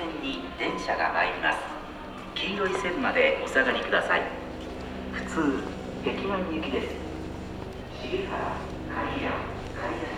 線に電車が参ります。黄色い線までお下がりください。普通碧南行きです。重原刈谷刈谷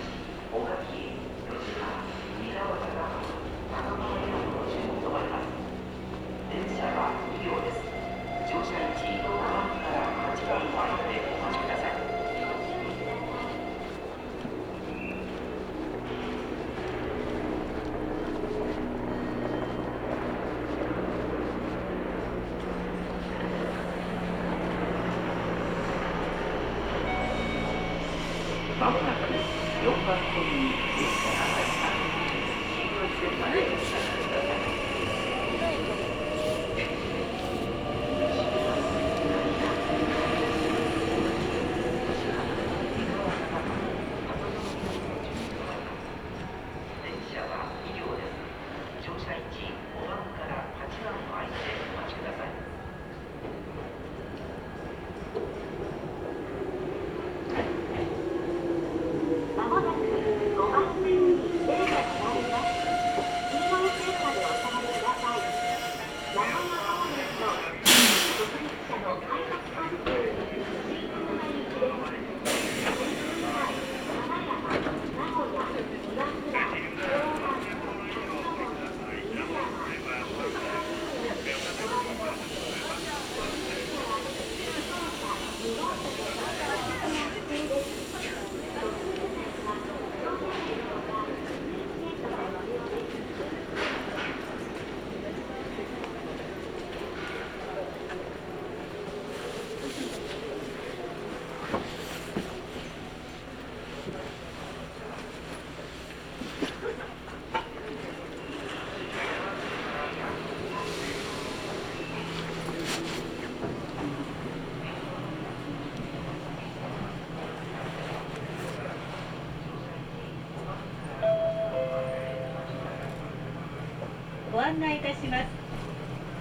内いたします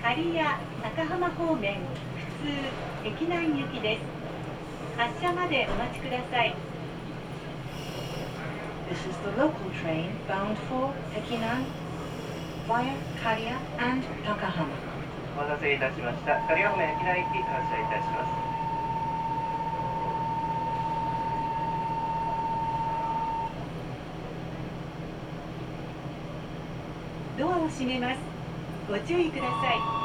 刈谷高浜方面普通駅南行きです発車までお待ちください This is the local train bound for via Karia and Takahama. お待たせいたしました。刈谷方面駅南行き発車いたします。ドアを閉めますご注意ください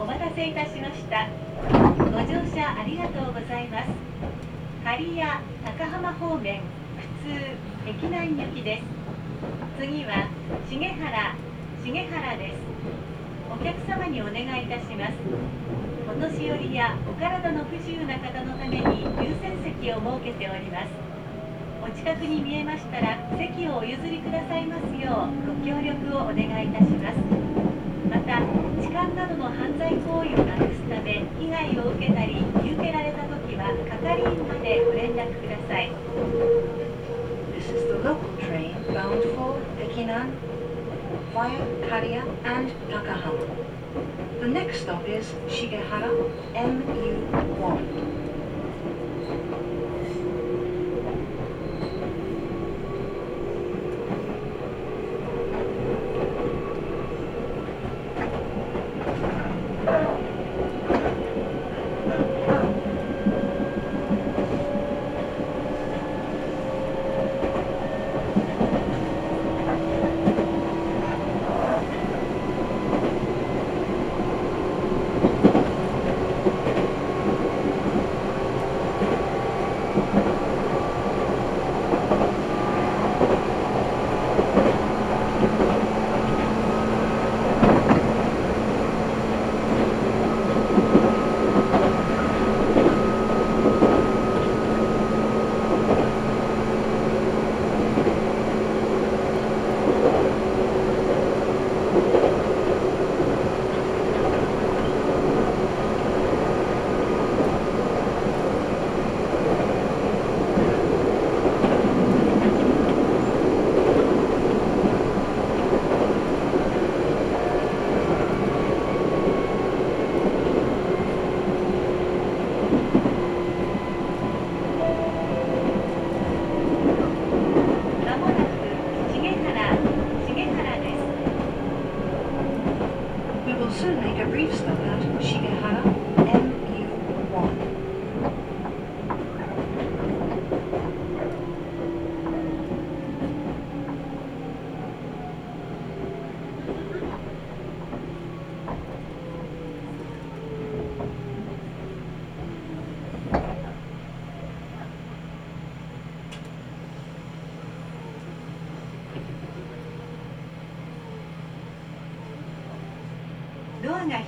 お待たせいたしましたご乗車ありがとうございます刈谷高浜方面普通駅南行きです次は重原重原ですお客様にお願いいたしますお年寄りやお体の不自由な方のために優先席を設けておりますお近くに見えましたら席をお譲りくださいますようご協力をお願いいたしますまた痴漢などの犯罪行為をなくすため被害を受けたり見受けられた時は係員までご連絡ください This is the local train bound for Hekinan via Karia and Takahama. The next stop is Shigehara MU1.「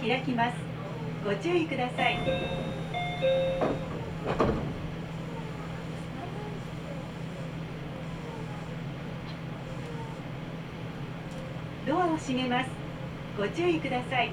開きます。ご注意ください。ドアを閉めます。ご注意ください。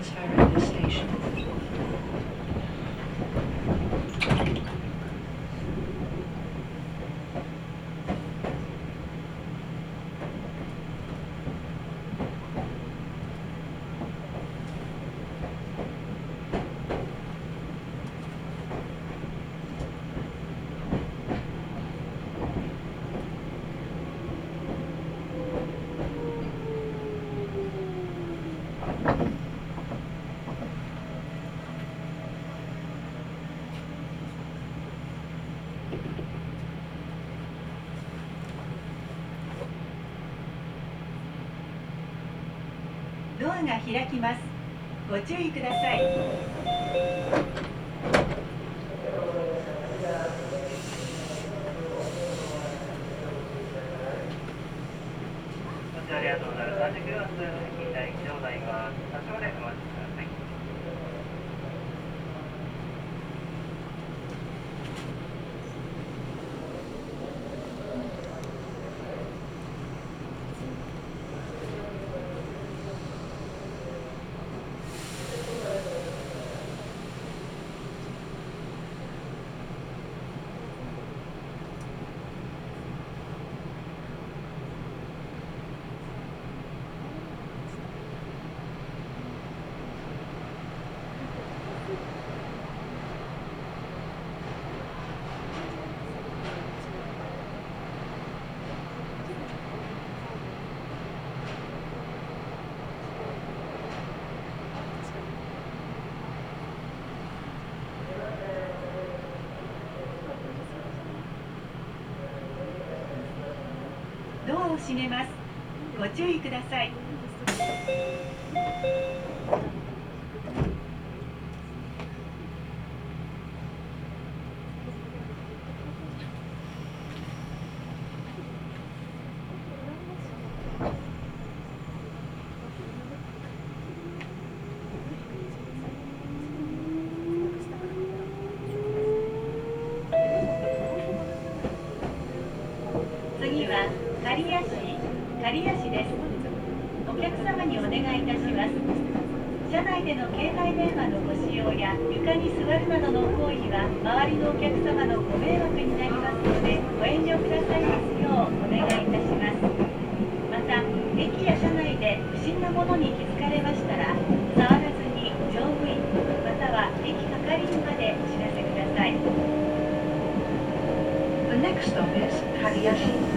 much I が開きます。ご注意ください。ドアを閉めます。ご注意ください次は刈谷市刈谷市ですお客様にお願いいたします車内での携帯電話のご使用や床に座るなどの行為は周りのお客様のご迷惑になりますのでご遠慮くださいますようお願いいたします。また駅や車内で不審なものに気づかれましたら触らずに乗務員または駅係員までお知らせください。The next stop is Kariyashi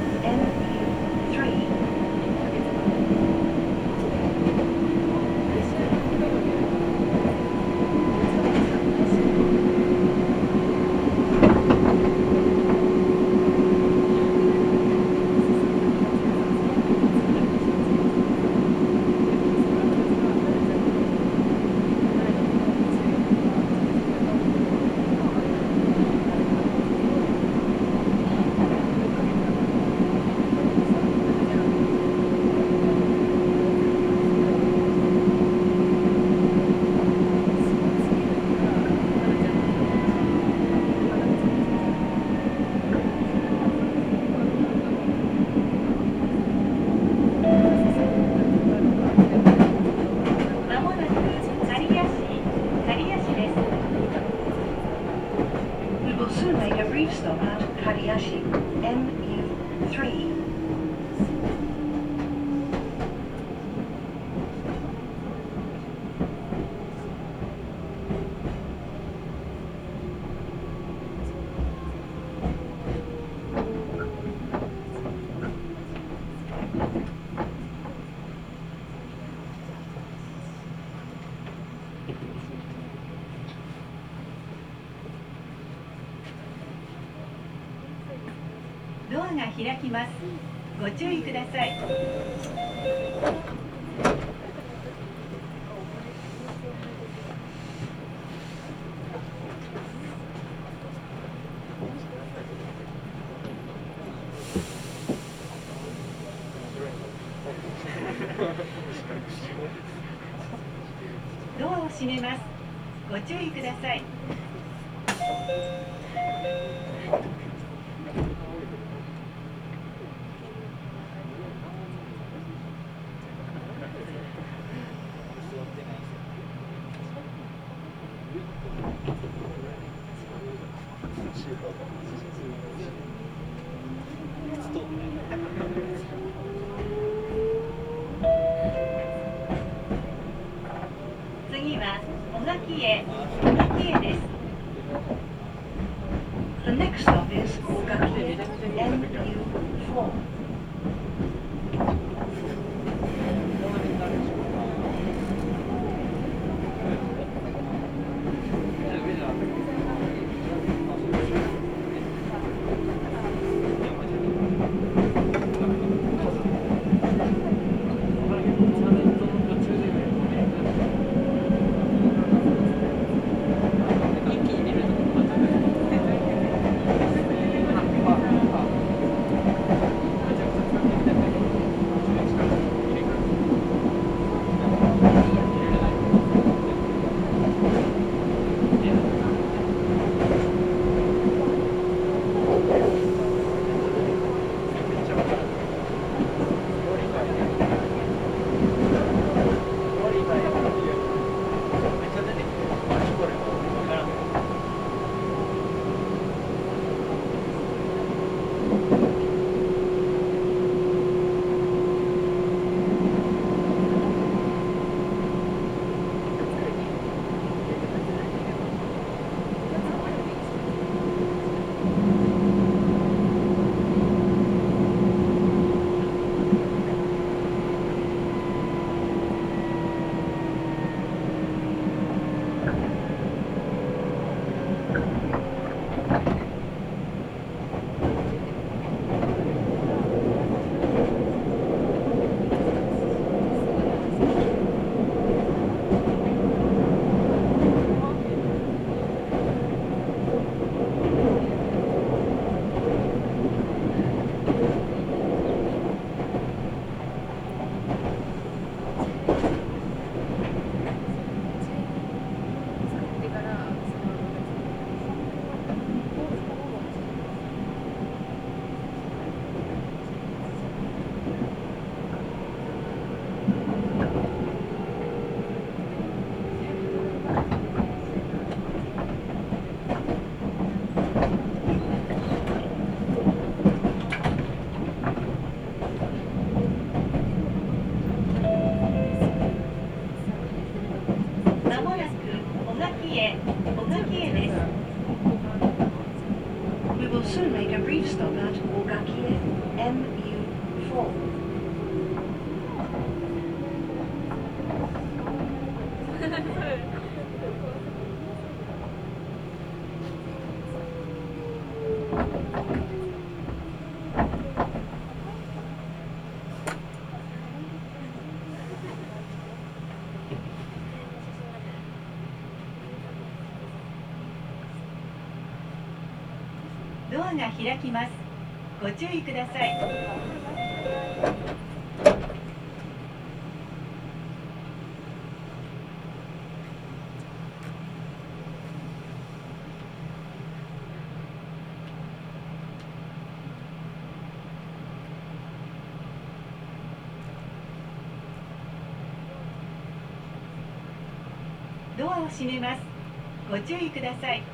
will soon make a brief stop at Kariashi, MU3. 次は小垣へ。小垣へです。ドアが開きます。ご注意ください。ドアを閉めます。ご注意ください。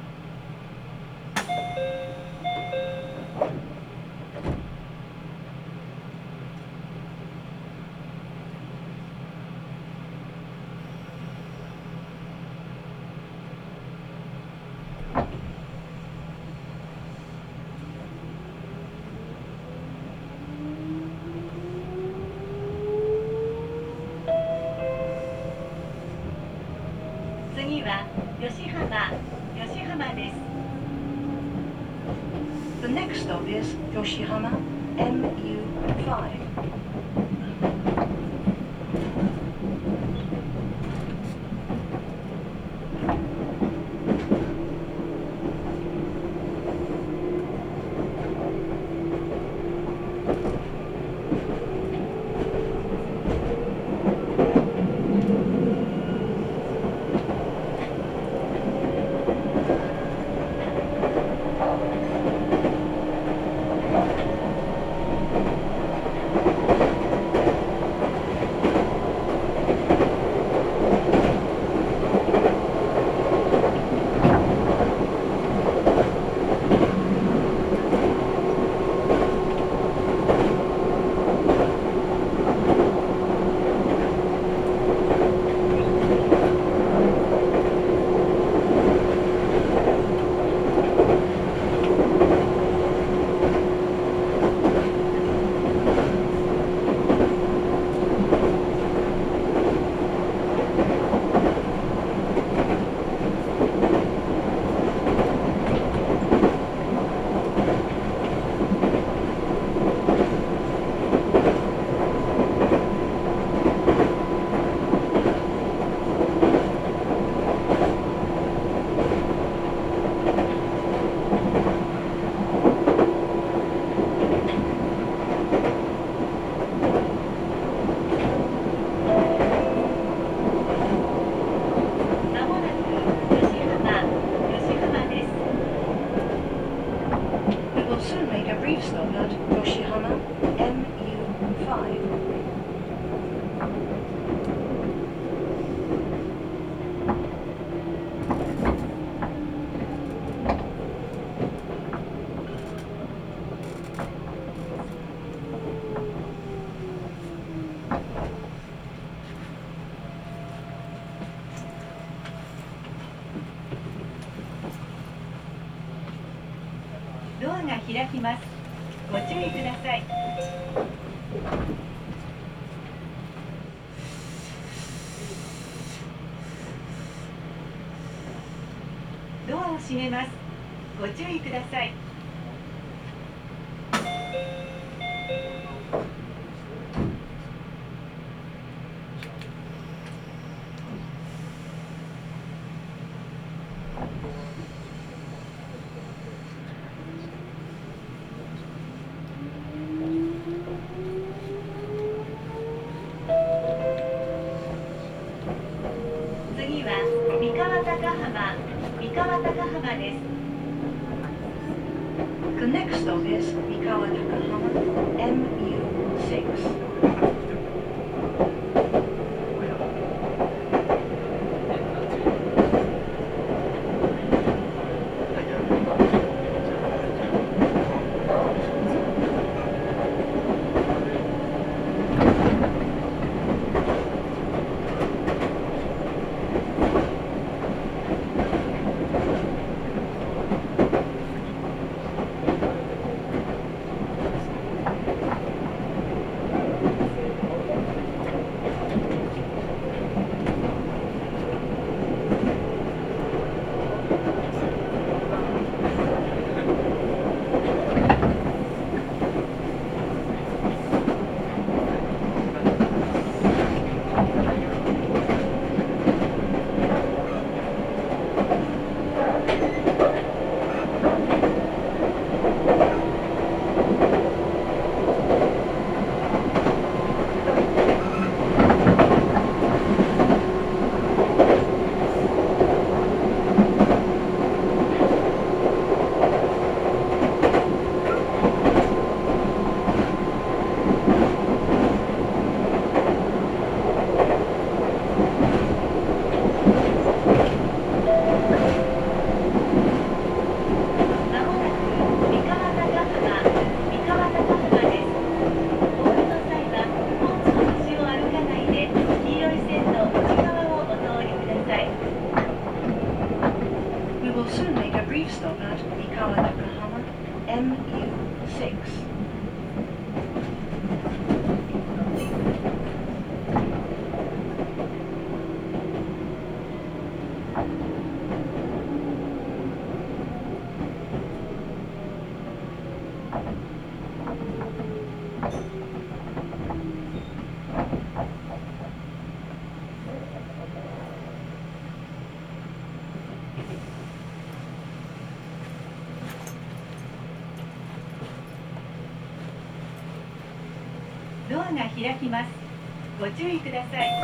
開きます。ご注意ください。ドアを閉めます。ご注意ください。注意ください。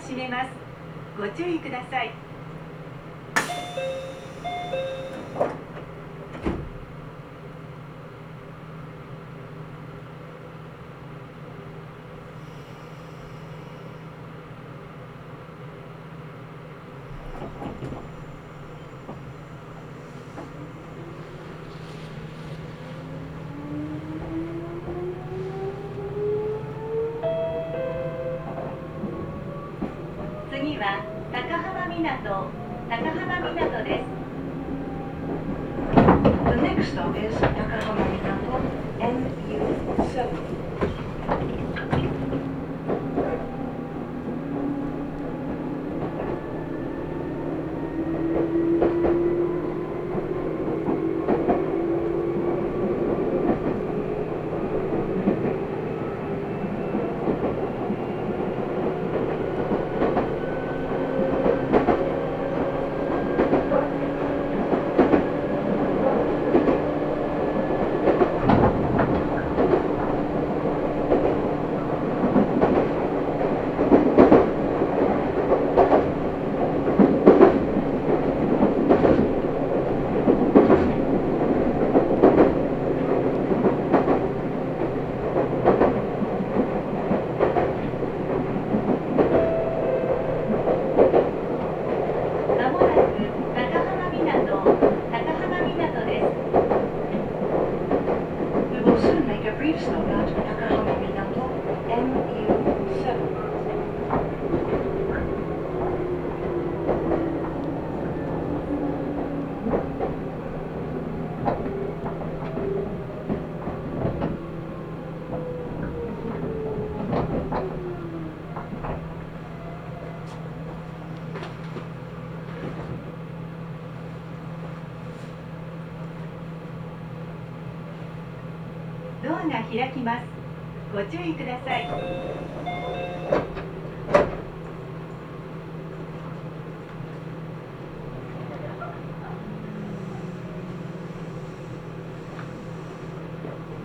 閉めます。ご注意ください。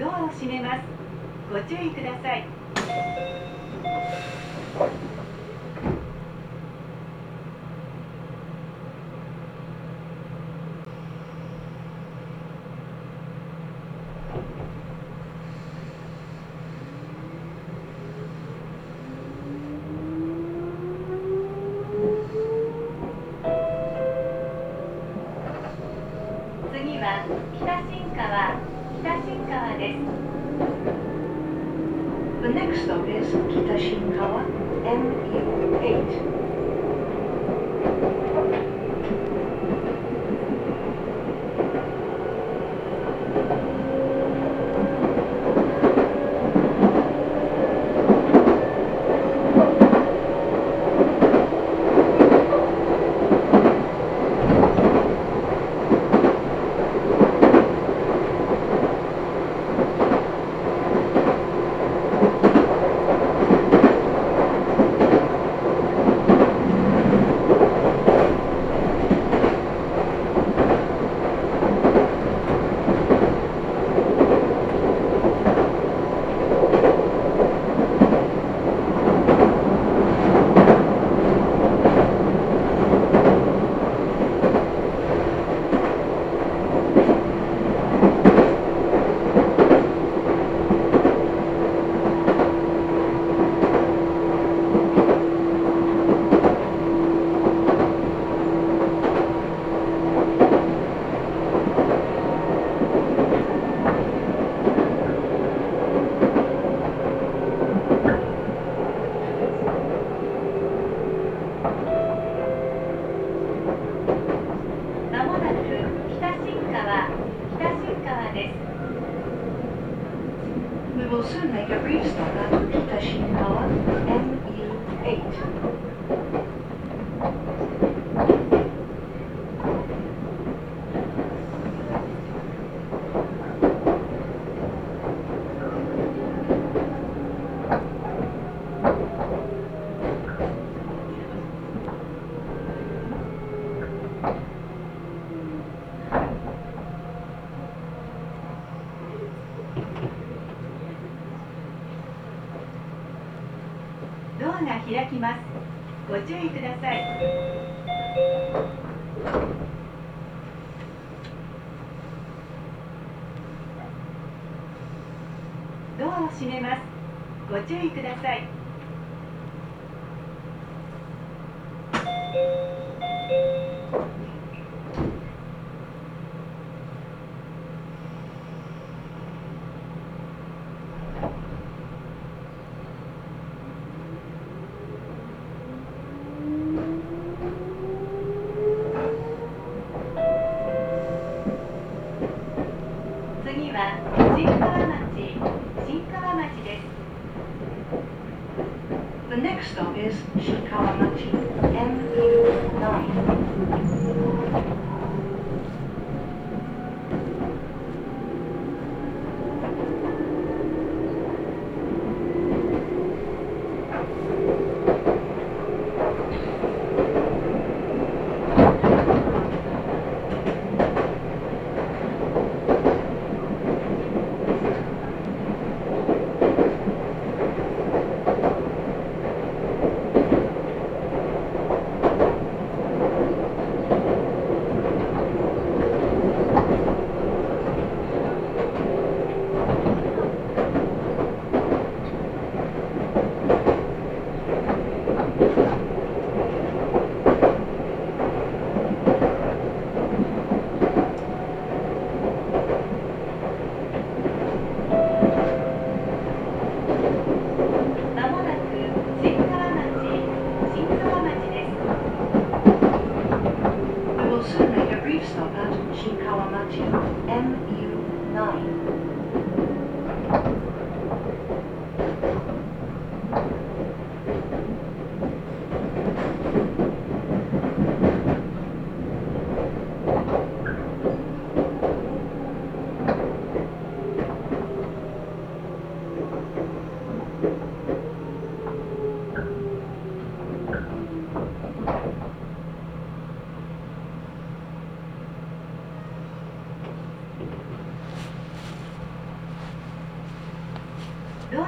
ドアを閉めます。ご注意ください。アが開きます。ご注意ください。ドアを閉めます。ご注意ください。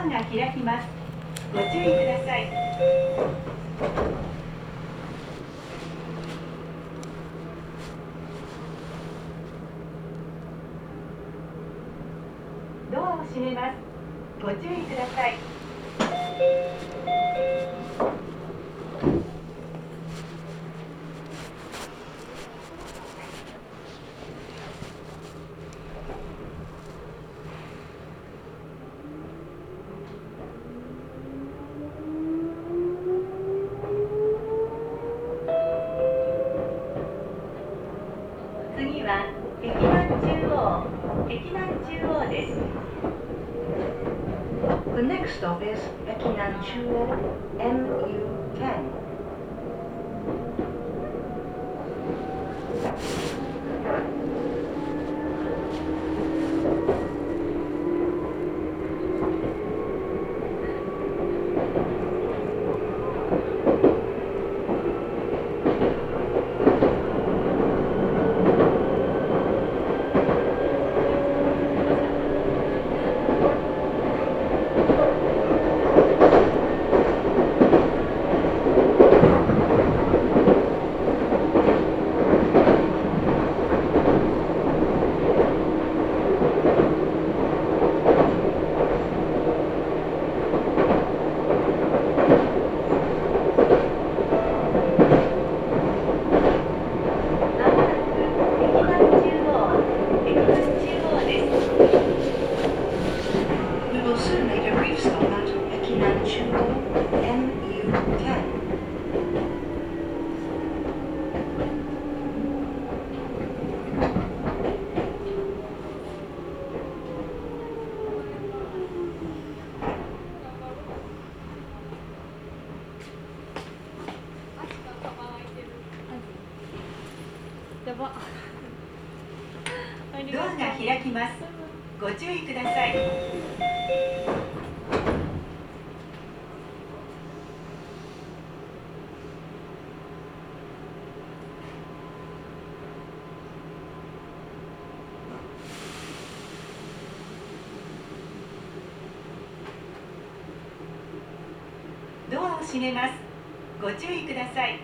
が開きます。ご注意ください。ドアを閉めます。ご注意ください。閉めます。ご注意ください。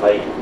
だ